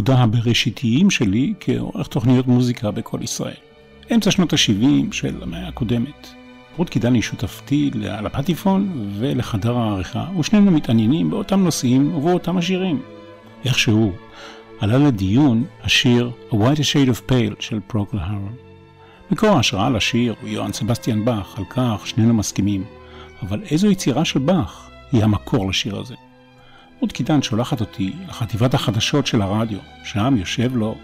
העבודה הבראשיתיים שלי כעורך תוכניות מוזיקה בכל ישראל. אמצע שנות ה-70 של המאה הקודמת. רות קידני שותפתי לפטיפון ולחדר העריכה, ושנינו מתעניינים באותם נושאים ובאותם השירים. איכשהו עלה לדיון השיר A White Shade of Pale של פרוקל הרון. מקור ההשראה לשיר הוא יוהאן סבסטיאן באך, על כך שנינו מסכימים. אבל איזו יצירה של באך היא המקור לשיר הזה? רות קידן שולחת אותי לחטיבת החדשות של הרדיו, שם יושב לו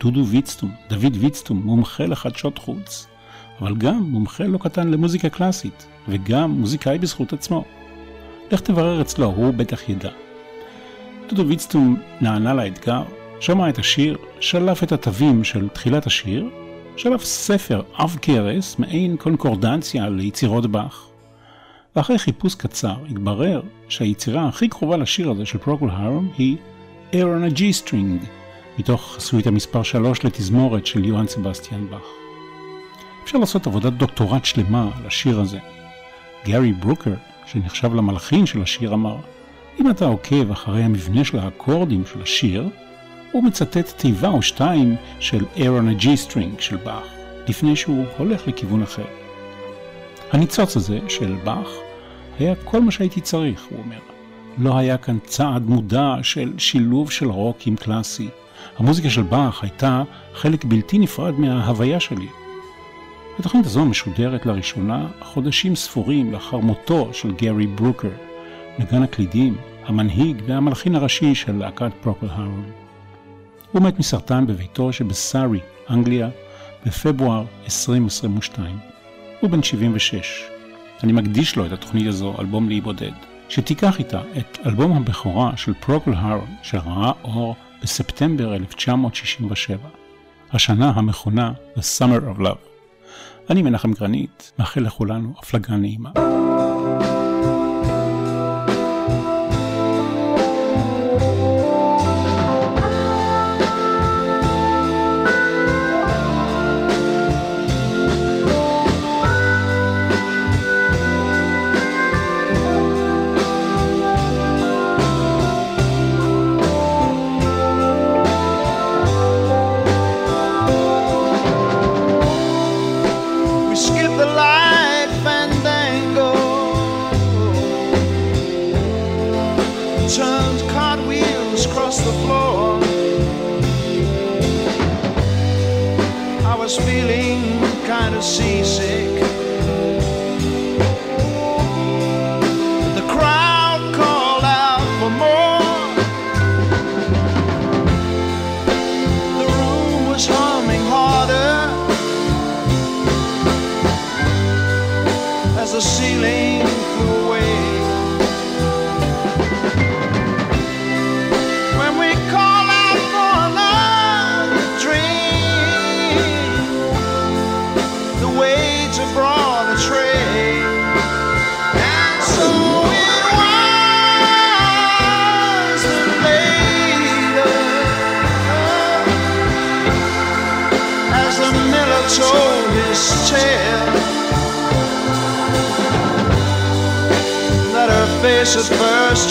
דודו ויצטום, דוד ויצטום, מומחה לחדשות חוץ, אבל גם מומחה לא קטן למוזיקה קלאסית, וגם מוזיקאי בזכות עצמו. לך תברר אצלו, הוא בטח ידע. דודו ויצטום נענה לאתגר, שמע את השיר, שלף את התווים של תחילת השיר, שלף ספר עב כרס, מעין קונקורדנציה ליצירות באך. ואחרי חיפוש קצר התברר שהיצירה הכי קרובה לשיר הזה של פרוקול הרום היא Air on a G-String, מתוך סוויטה מספר 3 לתזמורת של יוהאן סבסטיאן באך. אפשר לעשות עבודת דוקטורט שלמה על השיר הזה. גארי ברוקר, שנחשב למלחין של השיר, אמר, אם אתה עוקב אחרי המבנה של האקורדים של השיר, הוא מצטט תיבה או שתיים של Air on a G-String של באך, לפני שהוא הולך לכיוון אחר. הניצוץ הזה של באך היה כל מה שהייתי צריך, הוא אומר. לא היה כאן צעד מודע של שילוב של רוק עם קלאסי. המוזיקה של באך הייתה חלק בלתי נפרד מההוויה שלי. התוכנית הזו משודרת לראשונה חודשים ספורים לאחר מותו של גארי ברוקר, נגן הקלידים, המנהיג והמלחין הראשי של להקת פרוקל הרון. הוא מת מסרטן בביתו שבסארי, אנגליה, בפברואר 2022. הוא בן 76. אני מקדיש לו את התוכנית הזו, אלבום לאי בודד, שתיקח איתה את אלבום הבכורה של פרוקל הרון, שראה אור בספטמבר 1967, השנה המכונה The Summer of Love. אני מנחם גרנית, מאחל לכולנו הפלגה נעימה.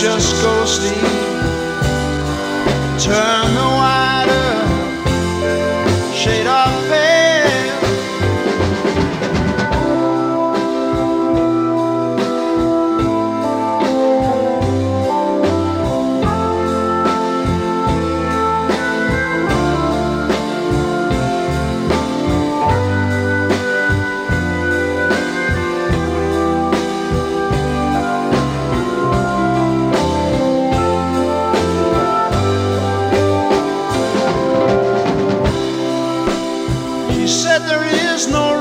Just go sleep. Turn there is no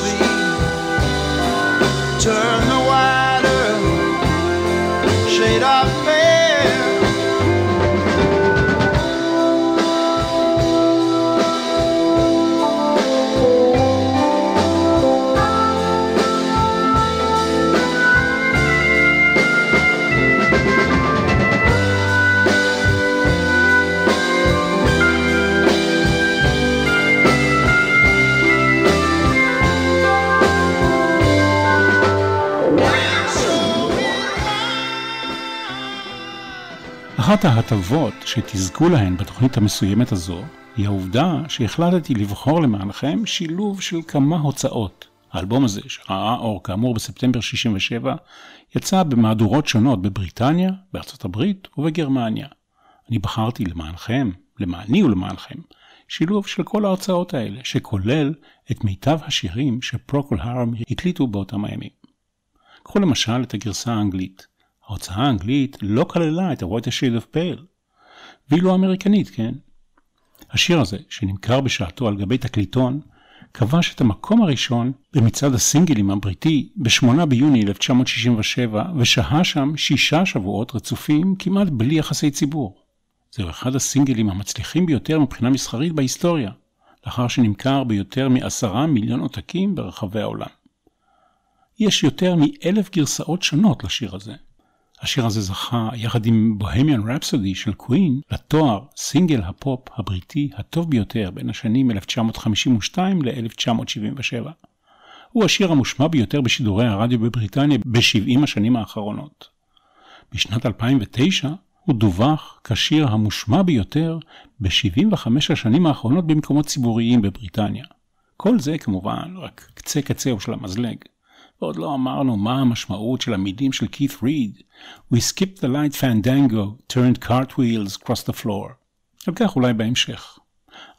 the אחת ההטבות שתזכו להן בתוכנית המסוימת הזו, היא העובדה שהחלטתי לבחור למענכם שילוב של כמה הוצאות. האלבום הזה, שראה אור כאמור בספטמבר 67, יצא במהדורות שונות בבריטניה, בארצות הברית ובגרמניה. אני בחרתי למענכם, למעני ולמענכם, שילוב של כל ההוצאות האלה, שכולל את מיטב השירים שפרוקול הרם הקליטו באותם הימים. קחו למשל את הגרסה האנגלית. ההוצאה האנגלית לא כללה את ה-What a Shade of Pale, ואילו האמריקנית, כן? השיר הזה, שנמכר בשעתו על גבי תקליטון, כבש את המקום הראשון במצעד הסינגלים הבריטי ב-8 ביוני 1967, ושהה שם שישה שבועות רצופים כמעט בלי יחסי ציבור. זהו אחד הסינגלים המצליחים ביותר מבחינה מסחרית בהיסטוריה, לאחר שנמכר ביותר מעשרה מיליון עותקים ברחבי העולם. יש יותר מאלף גרסאות שונות לשיר הזה. השיר הזה זכה, יחד עם בוהמיאן רפסודי של קווין, לתואר סינגל הפופ הבריטי הטוב ביותר בין השנים 1952 ל-1977. הוא השיר המושמע ביותר בשידורי הרדיו בבריטניה ב-70 השנים האחרונות. בשנת 2009 הוא דווח כשיר המושמע ביותר ב-75 השנים האחרונות במקומות ציבוריים בבריטניה. כל זה כמובן רק קצה קצהו של המזלג. ועוד לא אמרנו מה המשמעות של המילים של כית ריד We skipped the light fandango, turned cartwheels across the floor. על כך אולי בהמשך.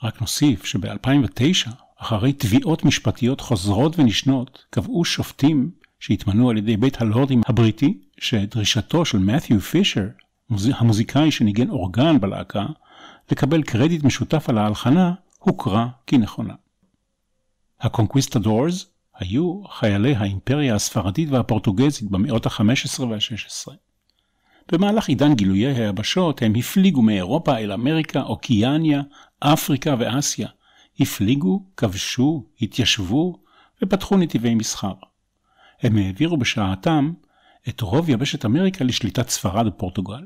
רק נוסיף שב-2009, אחרי תביעות משפטיות חוזרות ונשנות, קבעו שופטים שהתמנו על ידי בית הלורדים הבריטי, שדרישתו של מת'יו פישר, המוזיקאי שניגן אורגן בלהקה, לקבל קרדיט משותף על ההלחנה, הוכרה כנכונה. הקונקוויסטדורס היו חיילי האימפריה הספרדית והפורטוגזית במאות ה-15 וה-16. במהלך עידן גילויי היבשות הם הפליגו מאירופה אל אמריקה, אוקיאניה, אפריקה ואסיה. הפליגו, כבשו, התיישבו ופתחו נתיבי מסחר. הם העבירו בשעתם את רוב יבשת אמריקה לשליטת ספרד ופורטוגל.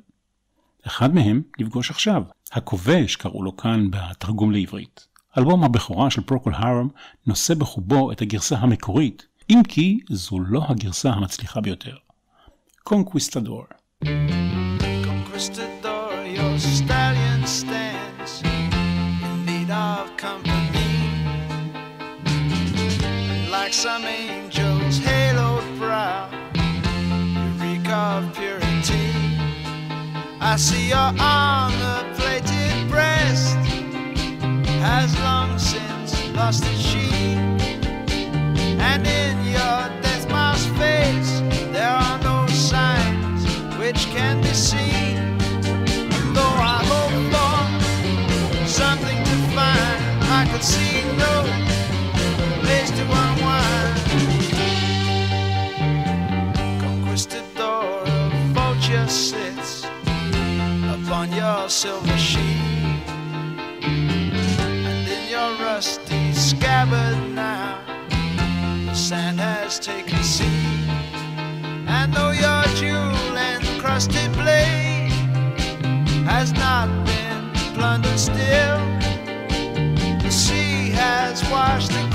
אחד מהם נפגוש עכשיו, הכובש קראו לו כאן בתרגום לעברית. אלבום הבכורה של פרוקול הרם נושא בחובו את הגרסה המקורית, אם כי זו לא הגרסה המצליחה ביותר. קונקוויסטדור. I see your armor lost is she. And in your death mask face, there are no signs which can be seen. Though I hope for something to find, I could see no place to unwind. Conquistador, vulture sits upon your silver sheet, and in your rust scabbard now. The sand has taken seed, and though your jewel encrusted blade has not been plundered still, the sea has washed across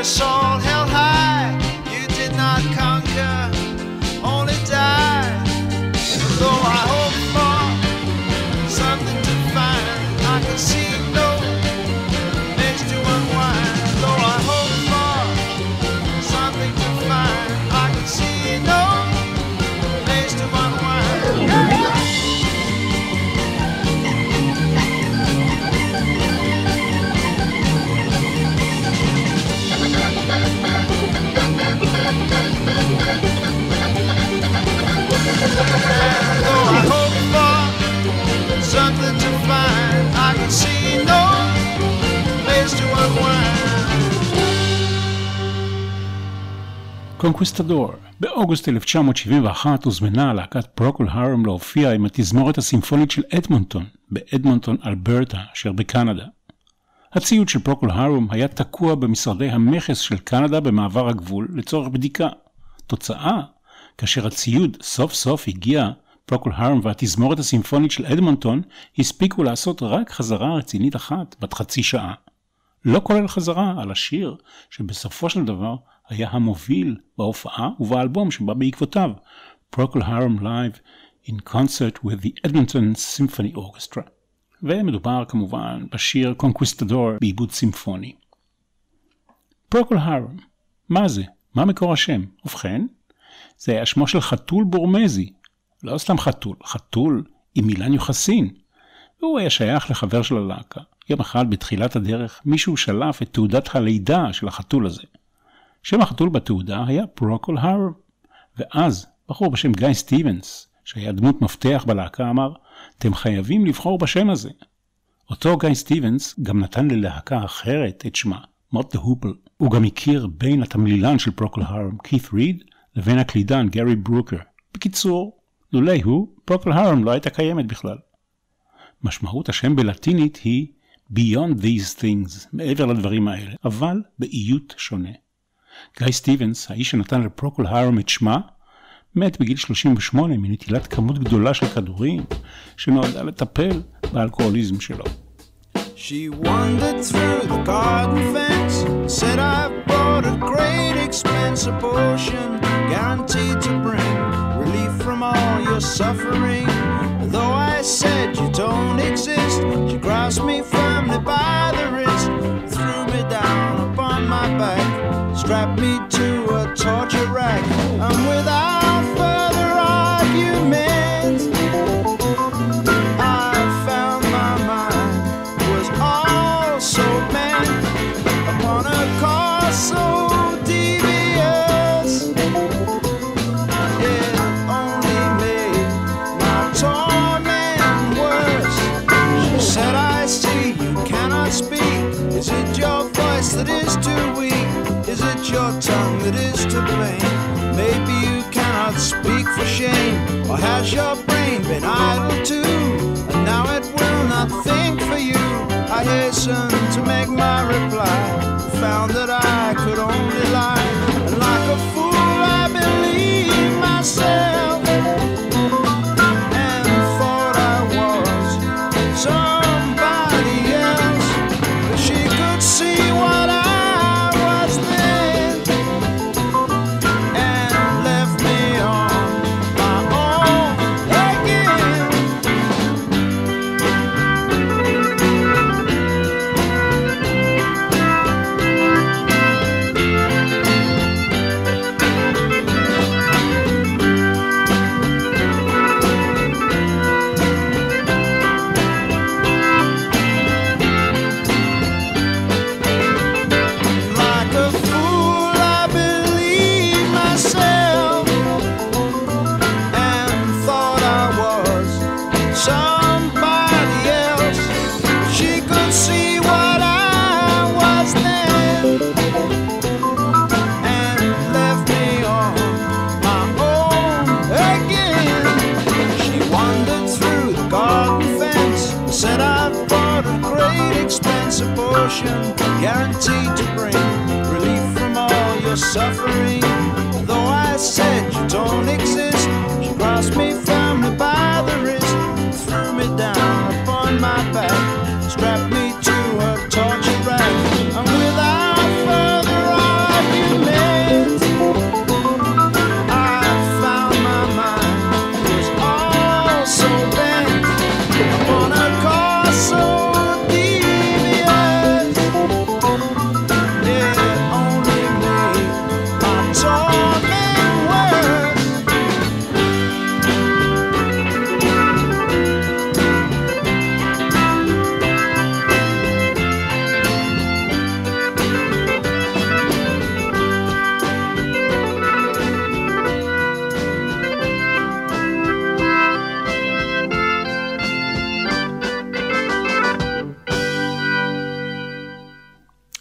A song. קונקוויסטדור. באוגוסט 1971 הוזמנה להקת פרוקול הרם להופיע עם התזמורת הסימפונית של אדמונטון, באדמונטון, אלברטה, אשר בקנדה. הציוד של פרוקול הרם היה תקוע במשרדי המכס של קנדה במעבר הגבול לצורך בדיקה. תוצאה, כאשר הציוד סוף סוף הגיע, פרוקול הרם והתזמורת הסימפונית של אדמונטון הספיקו לעשות רק חזרה רצינית אחת בת חצי שעה. לא כולל חזרה על השיר שבסופו של דבר היה המוביל בהופעה ובאלבום שבא בעקבותיו, Procol Harum Live in Concert with the Edmonton Symphony Orchestra. ומדובר כמובן בשיר Conquistador בעיבוד סימפוני. Procol Harum, מה זה? מה מקור השם? ובכן, זה היה שמו של חתול בורמזי. לא סתם חתול, חתול עם מילן יוחסין. והוא היה שייך לחבר של הלהקה. יום אחד בתחילת הדרך מישהו שלף את תעודת הלידה של החתול הזה. שם החתול בתעודה היה פרוקול הרם. ואז בחור בשם גיא סטיבנס, שהיה דמות מפתח בלהקה, אמר, אתם חייבים לבחור בשם הזה. אותו גיא סטיבנס גם נתן ללהקה אחרת את שמה, מוט דה הופל. הוא גם הכיר בין התמלילן של פרוקול הרם, כית ריד, לבין הקלידן גארי ברוקר. בקיצור, לולא הוא, פרוקול הרם לא הייתה קיימת בכלל. משמעות השם בלטינית היא Beyond these things, מעבר לדברים האלה, אבל באיות שונה. גיא סטיבנס, האיש שנתן לפרוקול הרם את שמה, מת בגיל 38 מנטילת כמות גדולה של כדורים, שנועדה לטפל באלכוהוליזם שלו. She wandered through the garden fence, said I've brought at great expense a potion, guaranteed to bring relief from all your suffering. Though I said you don't exist, she grasped me firmly by the wrist, strapped me to a torture rack, I'm without has your brain been idle too? And now it will not think for you. I hastened to make my reply. Found that I could only lie. And like a fool, I believed myself.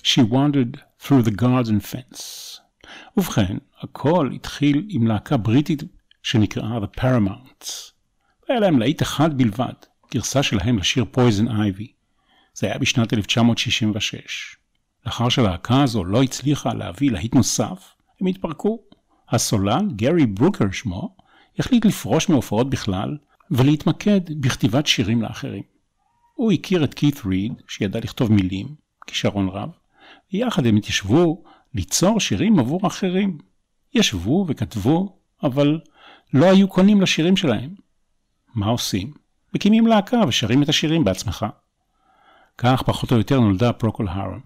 She wandered through the garden fence. ובכן, הכל התחיל עם להקה בריטית שנקראה The Paramounts. היה להם להיט אחד בלבד, גרסה שלהם לשיר Poison Ivy. זה היה בשנת 1966. לאחר שהלהקה הזו לא הצליחה להביא להיט נוסף, הם התפרקו. הסולן, גרי ברוקר שמו, החליט לפרוש מהופעות בכלל ולהתמקד בכתיבת שירים לאחרים. הוא הכיר את כית ריד, שידע לכתוב מילים, כישרון רב, ויחד הם התיישבו ליצור שירים עבור אחרים. ישבו וכתבו, אבל לא היו קונים לשירים שלהם. מה עושים? מקימים להקה ושרים את השירים בעצמך. כך פחות או יותר נולדה פרוקול הרם.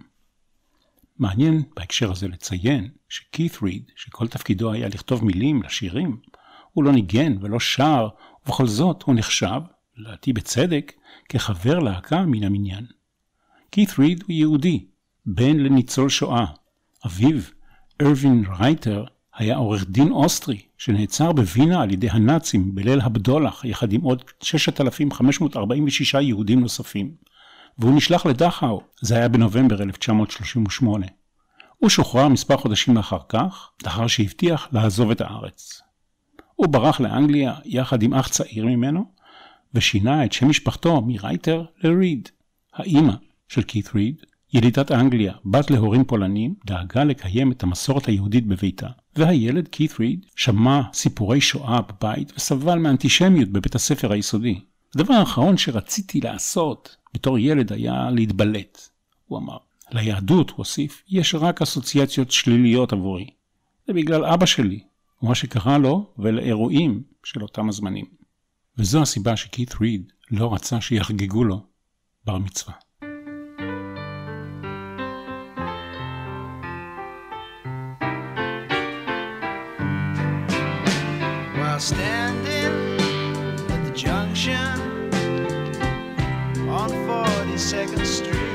מעניין בהקשר הזה לציין שכית ריד, שכל תפקידו היה לכתוב מילים לשירים, הוא לא ניגן ולא שר, ובכל זאת הוא נחשב, לדעתי בצדק, כחבר להקה מן המניין. כית ריד הוא יהודי, בן לניצול שואה. אביו, ארווין רייטר, היה עורך דין אוסטרי שנעצר בווינה על ידי הנאצים בליל הבדולח יחד עם עוד 6,546 יהודים נוספים, והוא נשלח לדכאו, זה היה בנובמבר 1938. הוא שוחרר מספר חודשים אחר כך, לאחר שהבטיח לעזוב את הארץ. הוא ברח לאנגליה יחד עם אח צעיר ממנו, ושינה את שם משפחתו מרייטר לריד. האימא של כית ריד, ילידת אנגליה, בת להורים פולנים, דאגה לקיים את המסורת היהודית בביתה, והילד כית ריד שמע סיפורי שואה בבית וסבל מאנטישמיות בבית הספר היסודי. הדבר האחרון שרציתי לעשות בתור ילד היה להתבלט, הוא אמר. ליהדות, הוא הוסיף, יש רק אסוציאציות שליליות עבורי. זה בגלל אבא שלי, ומה שקרה לו ולאירועים של אותם הזמנים. וזו הסיבה שכית ריד לא רצה שיחגגו לו בר מצווה. Standing at the junction on 42nd Street.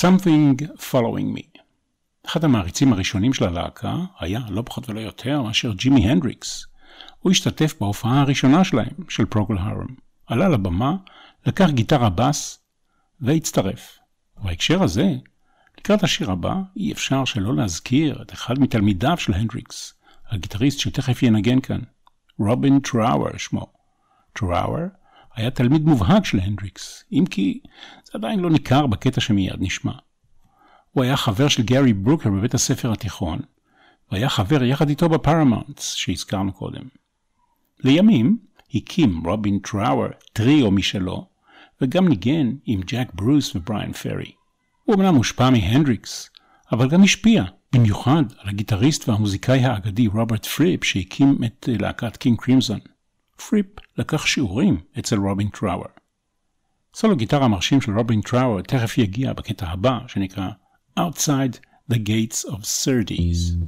Something Following Me. אחד המעריצים הראשונים של הלהקה היה לא פחות ולא יותר מאשר ג'ימי הנדריקס. הוא השתתף בהופעה הראשונה שלהם, של פרוקל הרם. עלה לבמה, לקח גיטרה בס והצטרף. בהקשר הזה, לקראת השיר הבא, אי אפשר שלא להזכיר את אחד מתלמידיו של הנדריקס, הגיטריסט שתכף ינגן כאן, רובין טראואר שמו. טראואר היה תלמיד מובהק של הנדריקס, אם כי זה עדיין לא ניכר בקטע שמיד נשמע. הוא היה חבר של גארי ברוקר בבית הספר התיכון, והיה חבר יחד איתו בפרמונטס שהזכרנו קודם. לימים הקים רובין טראואר טריו משלו, וגם ניגן עם ג'ק ברוס ובריאן פרי. הוא אמנם מושפע מהנדריקס, אבל גם השפיע, במיוחד על הגיטריסט והמוזיקאי האגדי רוברט פריפ שהקים את להקת קינג קרימזון. פריפ לקח שיעורים אצל רובין טראואר. סולו גיטרה המרשים של רובין טראואר תכף יגיע בקטע הבא, שנקרא Outside the Gates of Surtees.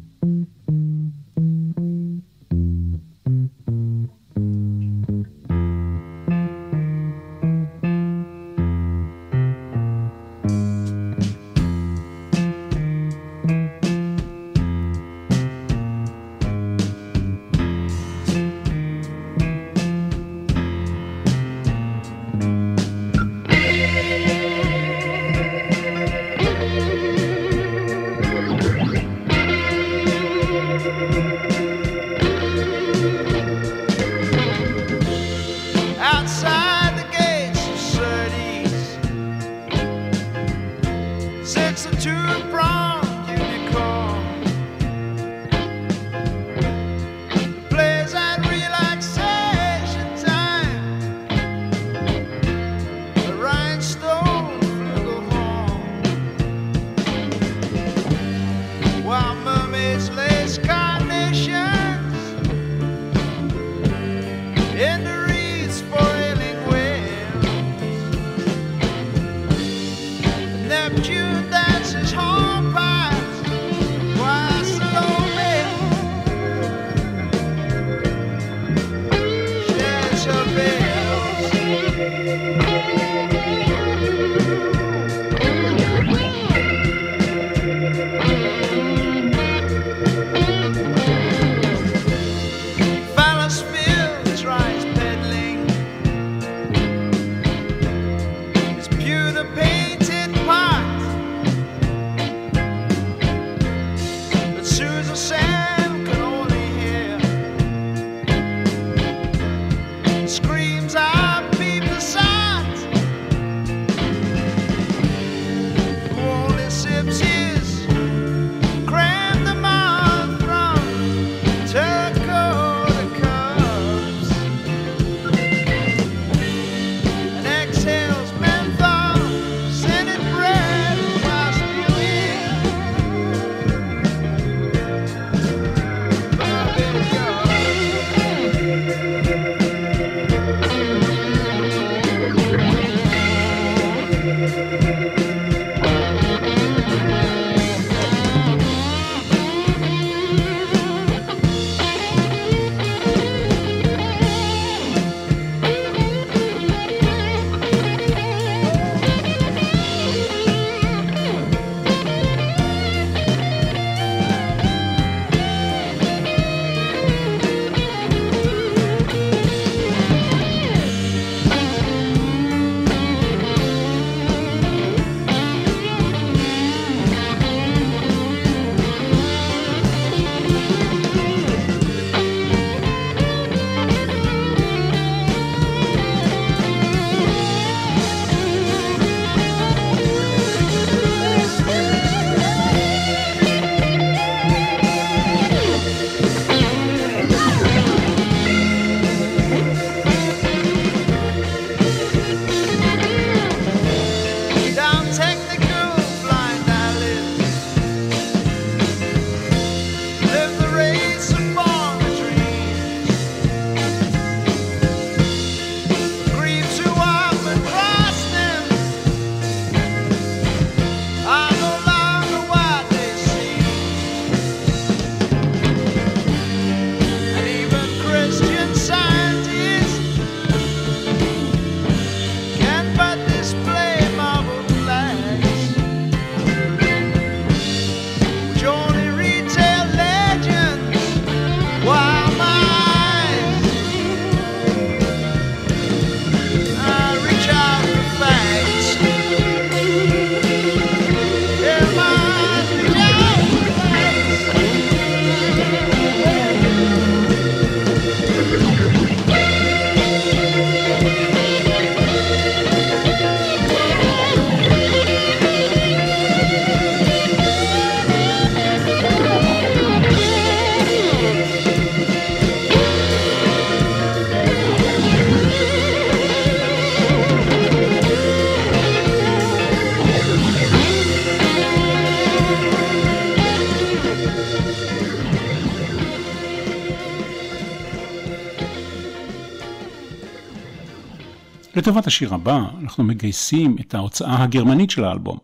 לטובת השיר הבא, אנחנו מגייסים את ההוצאה הגרמנית של האלבום.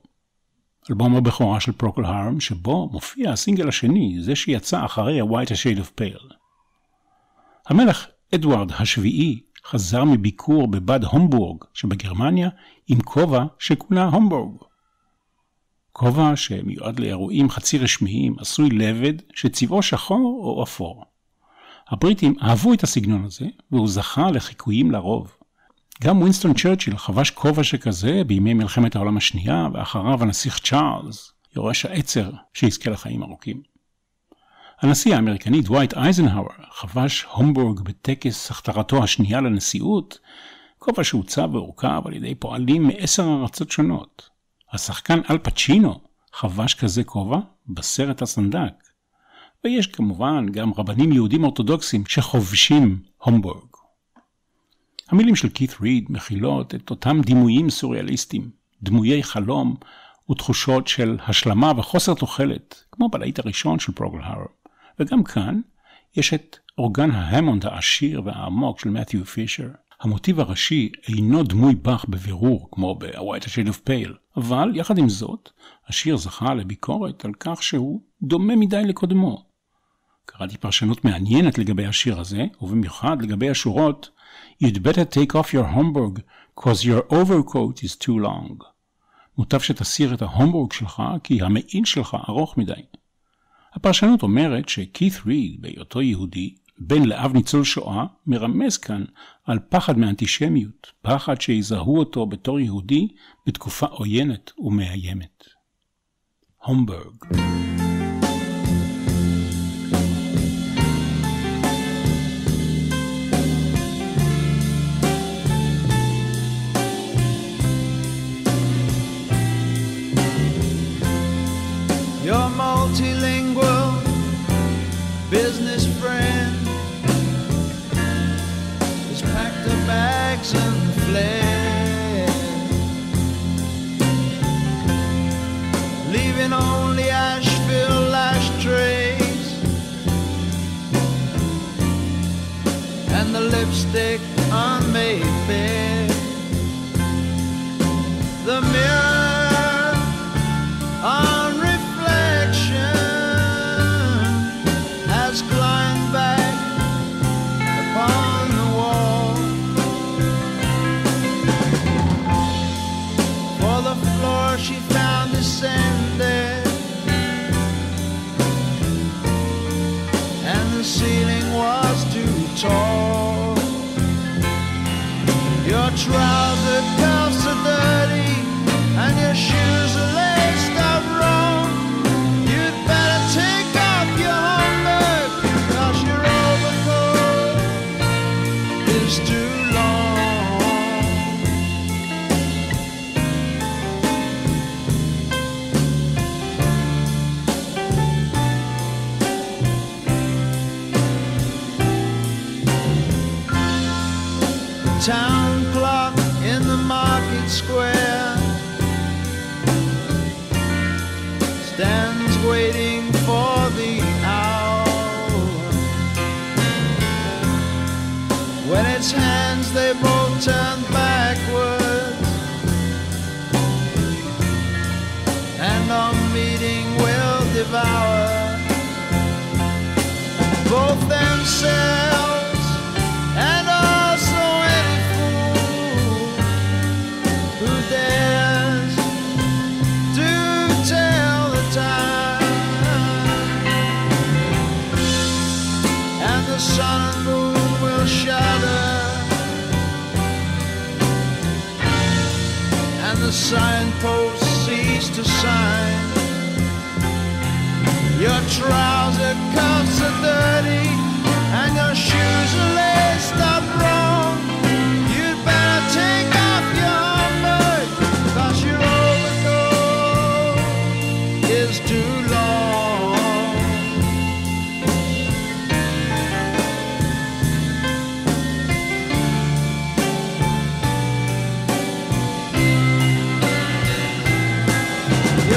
אלבום הבכורה של פרוקל הרם, שבו מופיע הסינגל השני, זה שיצא אחרי ה-White Shade of Pale. המלך אדוארד השביעי חזר מביקור בבד הומבורג שבגרמניה עם כובע שכונה הומבורג. כובע שמיועד לאירועים חצי רשמיים עשוי לבד שצבעו שחור או אפור. הבריטים אהבו את הסגנון הזה והוא זכה לחיקויים לרוב. גם ווינסטון צ'רצ'יל חבש כובע שכזה בימי מלחמת העולם השנייה ואחריו הנסיך צ'ארלס, יורש העצר שיזכה לחיים ארוכים. הנשיא האמריקני דווייט אייזנהאואר חבש הומבורג בטקס הכתרתו השנייה לנשיאות, כובע שהוצב והורכב על ידי פועלים מעשר ארצות שונות. השחקן אל פצ'ינו חבש כזה כובע בסרט הסנדק. ויש כמובן גם רבנים יהודים אורתודוקסים שחובשים הומבורג. המילים של כית ריד מכילות את אותם דימויים סוריאליסטיים, דמויי חלום ותחושות של השלמה וחוסר תוחלת, כמו בלהיט הראשון של פרוגל הרם. וגם כאן יש את אורגן ההמונד העשיר והעמוק של מת'יו פישר. המוטיב הראשי אינו דמוי באך בבירור, כמו ב-A White Shade of Pale, אבל יחד עם זאת, השיר זכה לביקורת על כך שהוא דומה מדי לקודמו. קראתי פרשנות מעניינת לגבי השיר הזה, ובמיוחד לגבי השורות You'd better take off your Homburg, cause your overcoat is too long. מוטב שתסיר את ההומבורג שלך, כי המעיל שלך ארוך מדי. הפרשנות אומרת שכית ריד, בהיותו יהודי, בן לאב ניצול שואה, מרמז כאן על פחד מאנטישמיות, פחד שיזהו אותו בתור יהודי בתקופה עוינת ומאיימת. הומברג lipstick on Mayfair. The mirror on reflection has climbed back upon the wall. For the floor she found descended, and the ceiling was too tall shroud cuffs the dirty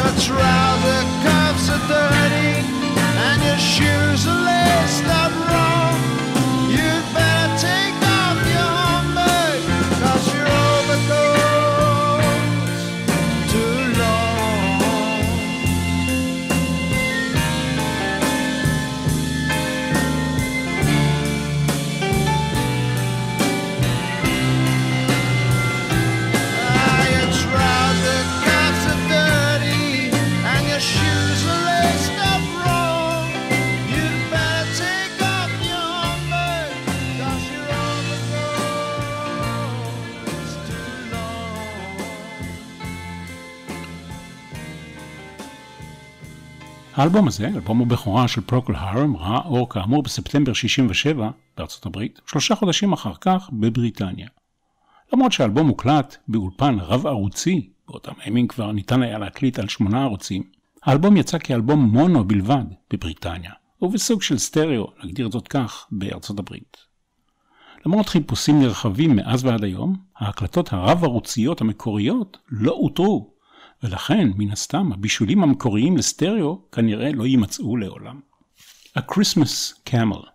Your trouser cuffs are dirty and your shoes are laced up האלבום הזה, אלבום הבכורה של פרוקל הרם, ראה אור כאמור בספטמבר 67 בארצות הברית, שלושה חודשים אחר כך בבריטניה. למרות שהאלבום הוקלט באולפן רב ערוצי, באותם הימים כבר ניתן היה להקליט על שמונה ערוצים, האלבום יצא כאלבום מונו בלבד בבריטניה, ובסוג של סטריאו, נגדיר זאת כך, בארצות הברית. למרות חיפושים נרחבים מאז ועד היום, ההקלטות הרב-ערוציות המקוריות לא אותרו, ולכן, מן הסתם, הבישולים המקוריים לסטריאו כנראה לא יימצאו לעולם. A Christmas Camel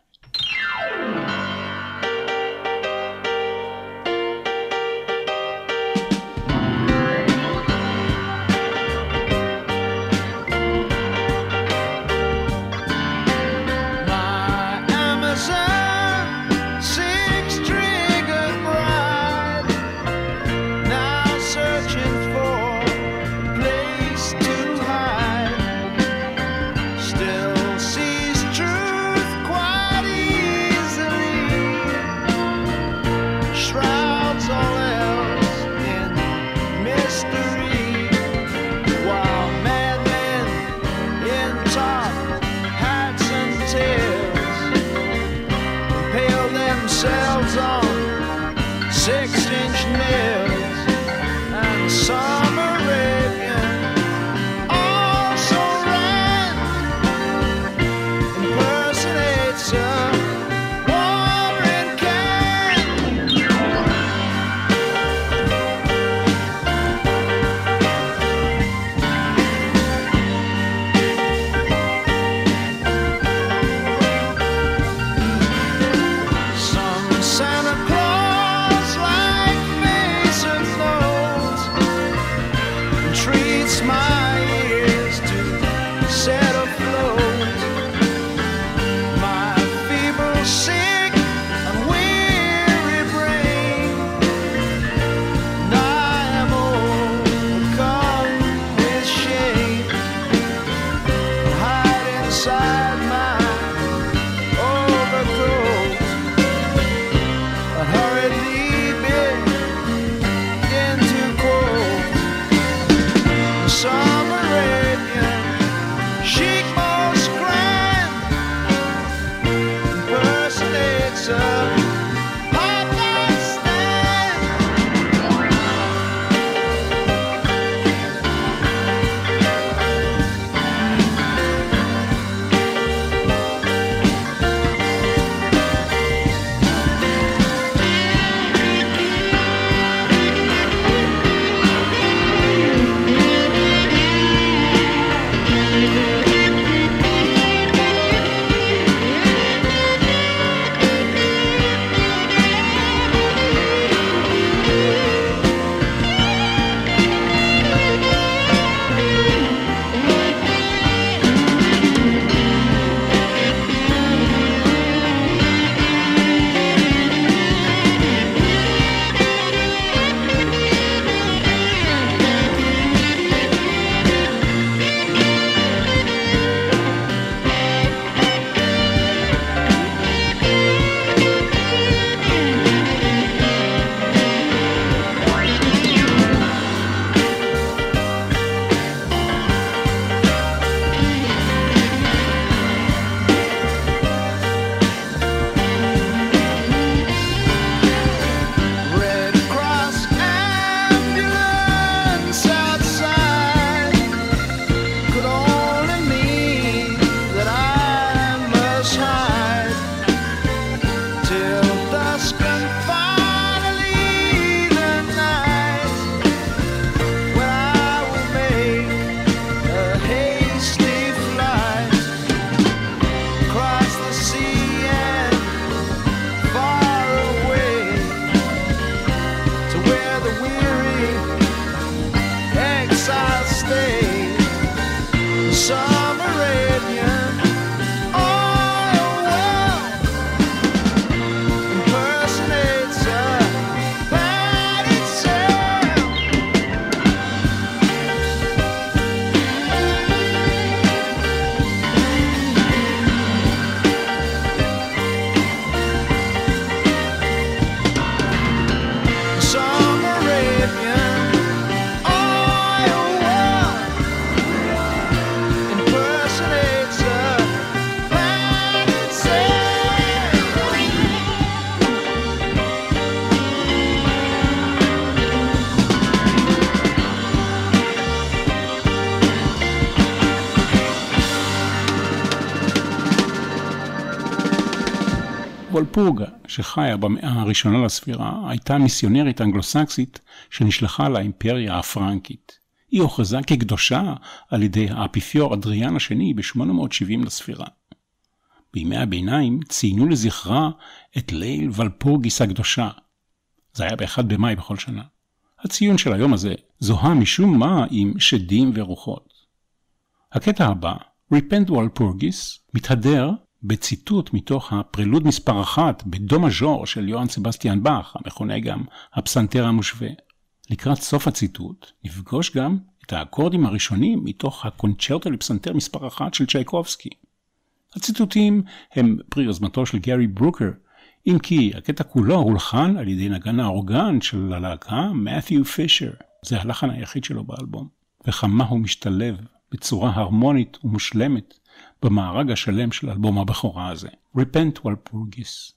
וולפורגה, שחיה במאה הראשונה לספירה, הייתה מיסיונרית אנגלוסקסית שנשלחה לאימפריה הפרנקית. היא הוכרזה כקדושה על ידי האפיפיור אדריאן השני ב-870 לספירה. בימי הביניים ציינו לזכרה את ליל ולפורגיס הקדושה. זה היה ב-1 במאי בכל שנה. הציון של היום הזה זוהה משום מה עם שדים ורוחות. הקטע הבא, Repent Walpurgis, מתהדר בציטוט מתוך הפרלוד מספר אחת בדו מז'ור של יוהאן סבסטיאן באך, המכונה גם הפסנתר המושווה. לקראת סוף הציטוט נפגוש גם את האקורדים הראשונים מתוך הקונצ'רטו לפסנתר מספר אחת של צ'ייקובסקי. הציטוטים הם פרי יוזמתו של גארי ברוקר, אם כי הקטע כולו הולחן על ידי נגן האורגן של הלהקה מת'יו פישר. זה הלחן היחיד שלו באלבום. וכמה הוא משתלב בצורה הרמונית ומושלמת במארג השלם של אלבום הבכורה הזה. Repent Walpurgis.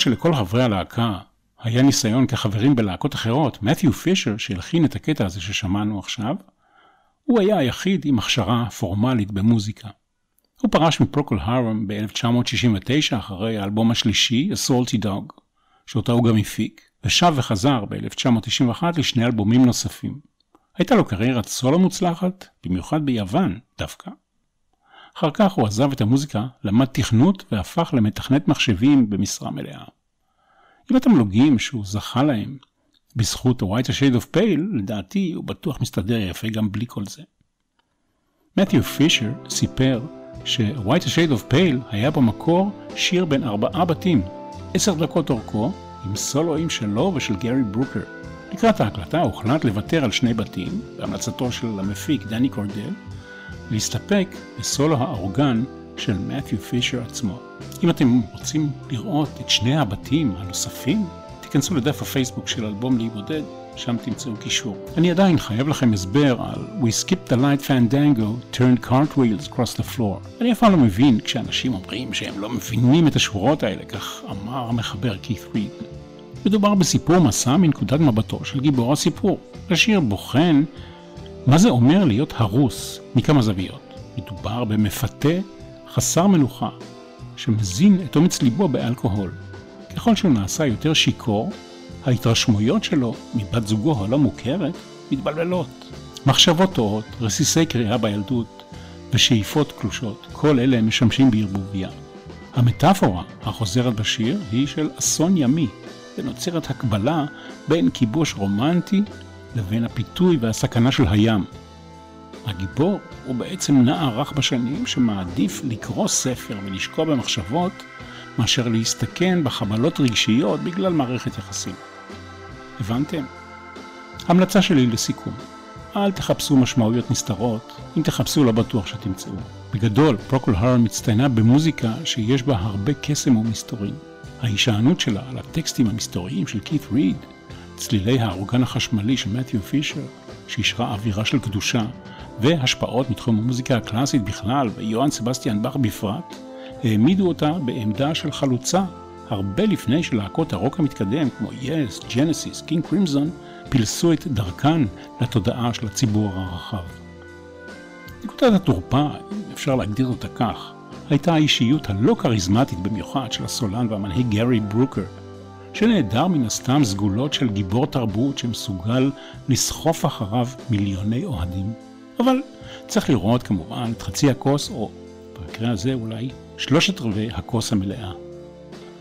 שלכל חברי הלהקה היה ניסיון כחברים בלהקות אחרות, מת'יו פישר, שהלחין את הקטע הזה ששמענו עכשיו, הוא היה היחיד עם הכשרה פורמלית במוזיקה. הוא פרש מפרוקול הרם ב-1969 אחרי האלבום השלישי, A Salty Dog, שאותה הוא גם הפיק, ושב וחזר ב-1991 לשני אלבומים נוספים. הייתה לו קריירת סולו מוצלחת, במיוחד ביוון דווקא. אחר כך הוא עזב את המוזיקה, למד תכנות והפך למתכנת מחשבים במשרה מלאה. עם התמלוגים שהוא זכה להם בזכות ה-White Shade of Pale, לדעתי הוא בטוח מסתדר יפה גם בלי כל זה. מתיו פישר סיפר ש-White Shade of Pale היה במקור שיר בין ארבעה בתים, עשר דקות אורכו, עם סולואים שלו ושל גרי ברוקר. לקראת ההקלטה הוחלט לוותר על שני בתים, בהמלצתו של המפיק דני קורדל, להסתפק בסולו האורגן של מת'יו פישר עצמו. אם אתם רוצים לראות את שני הבתים הנוספים, תיכנסו לדף הפייסבוק של אלבום לי בודד, שם תמצאו קישור. אני עדיין חייב לכם הסבר על We skipped the light fandango, turned cartwheels across the floor. אני אף פעם לא מבין כשאנשים אומרים שהם לא מבינים את השורות האלה, כך אמר המחבר כית ריד. מדובר בסיפור מסע מנקודת מבטו של גיבור הסיפור. השיר בוחן מה זה אומר להיות הרוס מכמה זוויות. מדובר במפתה חסר מנוחה, שמזין את אומץ ליבו באלכוהול. ככל שהוא נעשה יותר שיכור, ההתרשמויות שלו מבת זוגו הלא מוכרת מתבלבלות. מחשבות טועות, רסיסי קריאה בילדות ושאיפות קלושות, כל אלה משמשים בערבוביה. המטאפורה החוזרת בשיר היא של אסון ימי, ונוצרת הקבלה בין כיבוש רומנטי לבין הפיתוי והסכנה של הים. הגיבור הוא בעצם נער רך בשנים שמעדיף לקרוא ספר ולשקוע במחשבות מאשר להסתכן בחבלות רגשיות בגלל מערכת יחסים. הבנתם? המלצה שלי לסיכום, אל תחפשו משמעויות נסתרות, אם תחפשו לא בטוח שתמצאו. בגדול, פרוקול הרם מצטיינה במוזיקה שיש בה הרבה קסם ומסתורים. ההישענות שלה על הטקסטים המסתוריים של כית ריד, צלילי האורגן החשמלי של מתיו פישר, שהשרה אווירה של קדושה, והשפעות מתחום המוזיקה הקלאסית בכלל, ויוהאן סבסטיאן באך בפרט, העמידו אותה בעמדה של חלוצה, הרבה לפני שלהקות הרוק המתקדם, כמו יס, ג'נסיס, קינג קרימזון, פילסו את דרכן לתודעה של הציבור הרחב. נקודת התורפה, אם אפשר להגדיר אותה כך, הייתה האישיות הלא כריזמטית במיוחד של הסולן והמנהיג גארי ברוקר, שנעדר מן הסתם סגולות של גיבור תרבות שמסוגל לסחוף אחריו מיליוני אוהדים. אבל צריך לראות כמובן את חצי הכוס, או במקרה הזה אולי שלושת רבעי הכוס המלאה.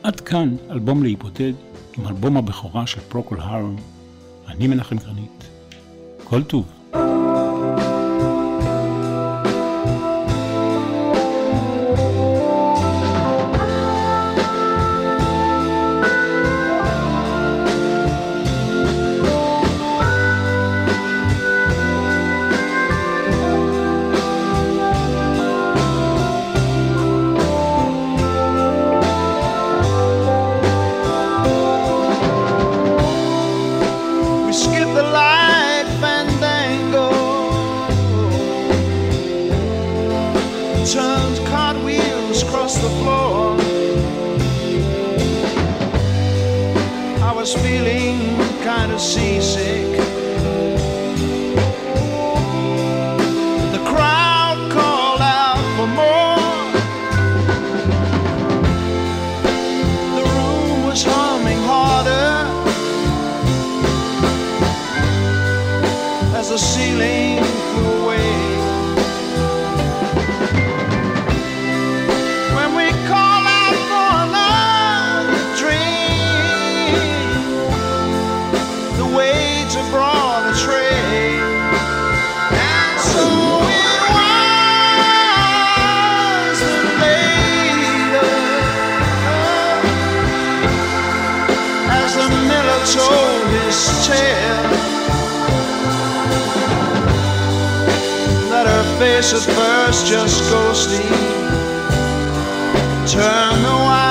עד כאן אלבום לאי בודד עם אלבום הבכורה של פרוקול הרם. אני מנחם גרנית. כל טוב. turned cartwheels across the floor. I was feeling kind of seasick. first just go sleep. Turn the wire.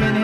walking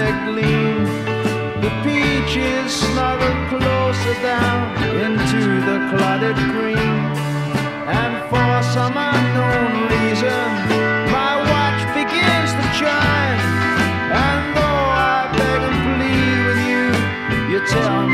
that gleam. The peaches snuggle closer down into the clotted cream, And for some unknown reason, my watch begins to chime. And though I beg and plead with you, you tell me.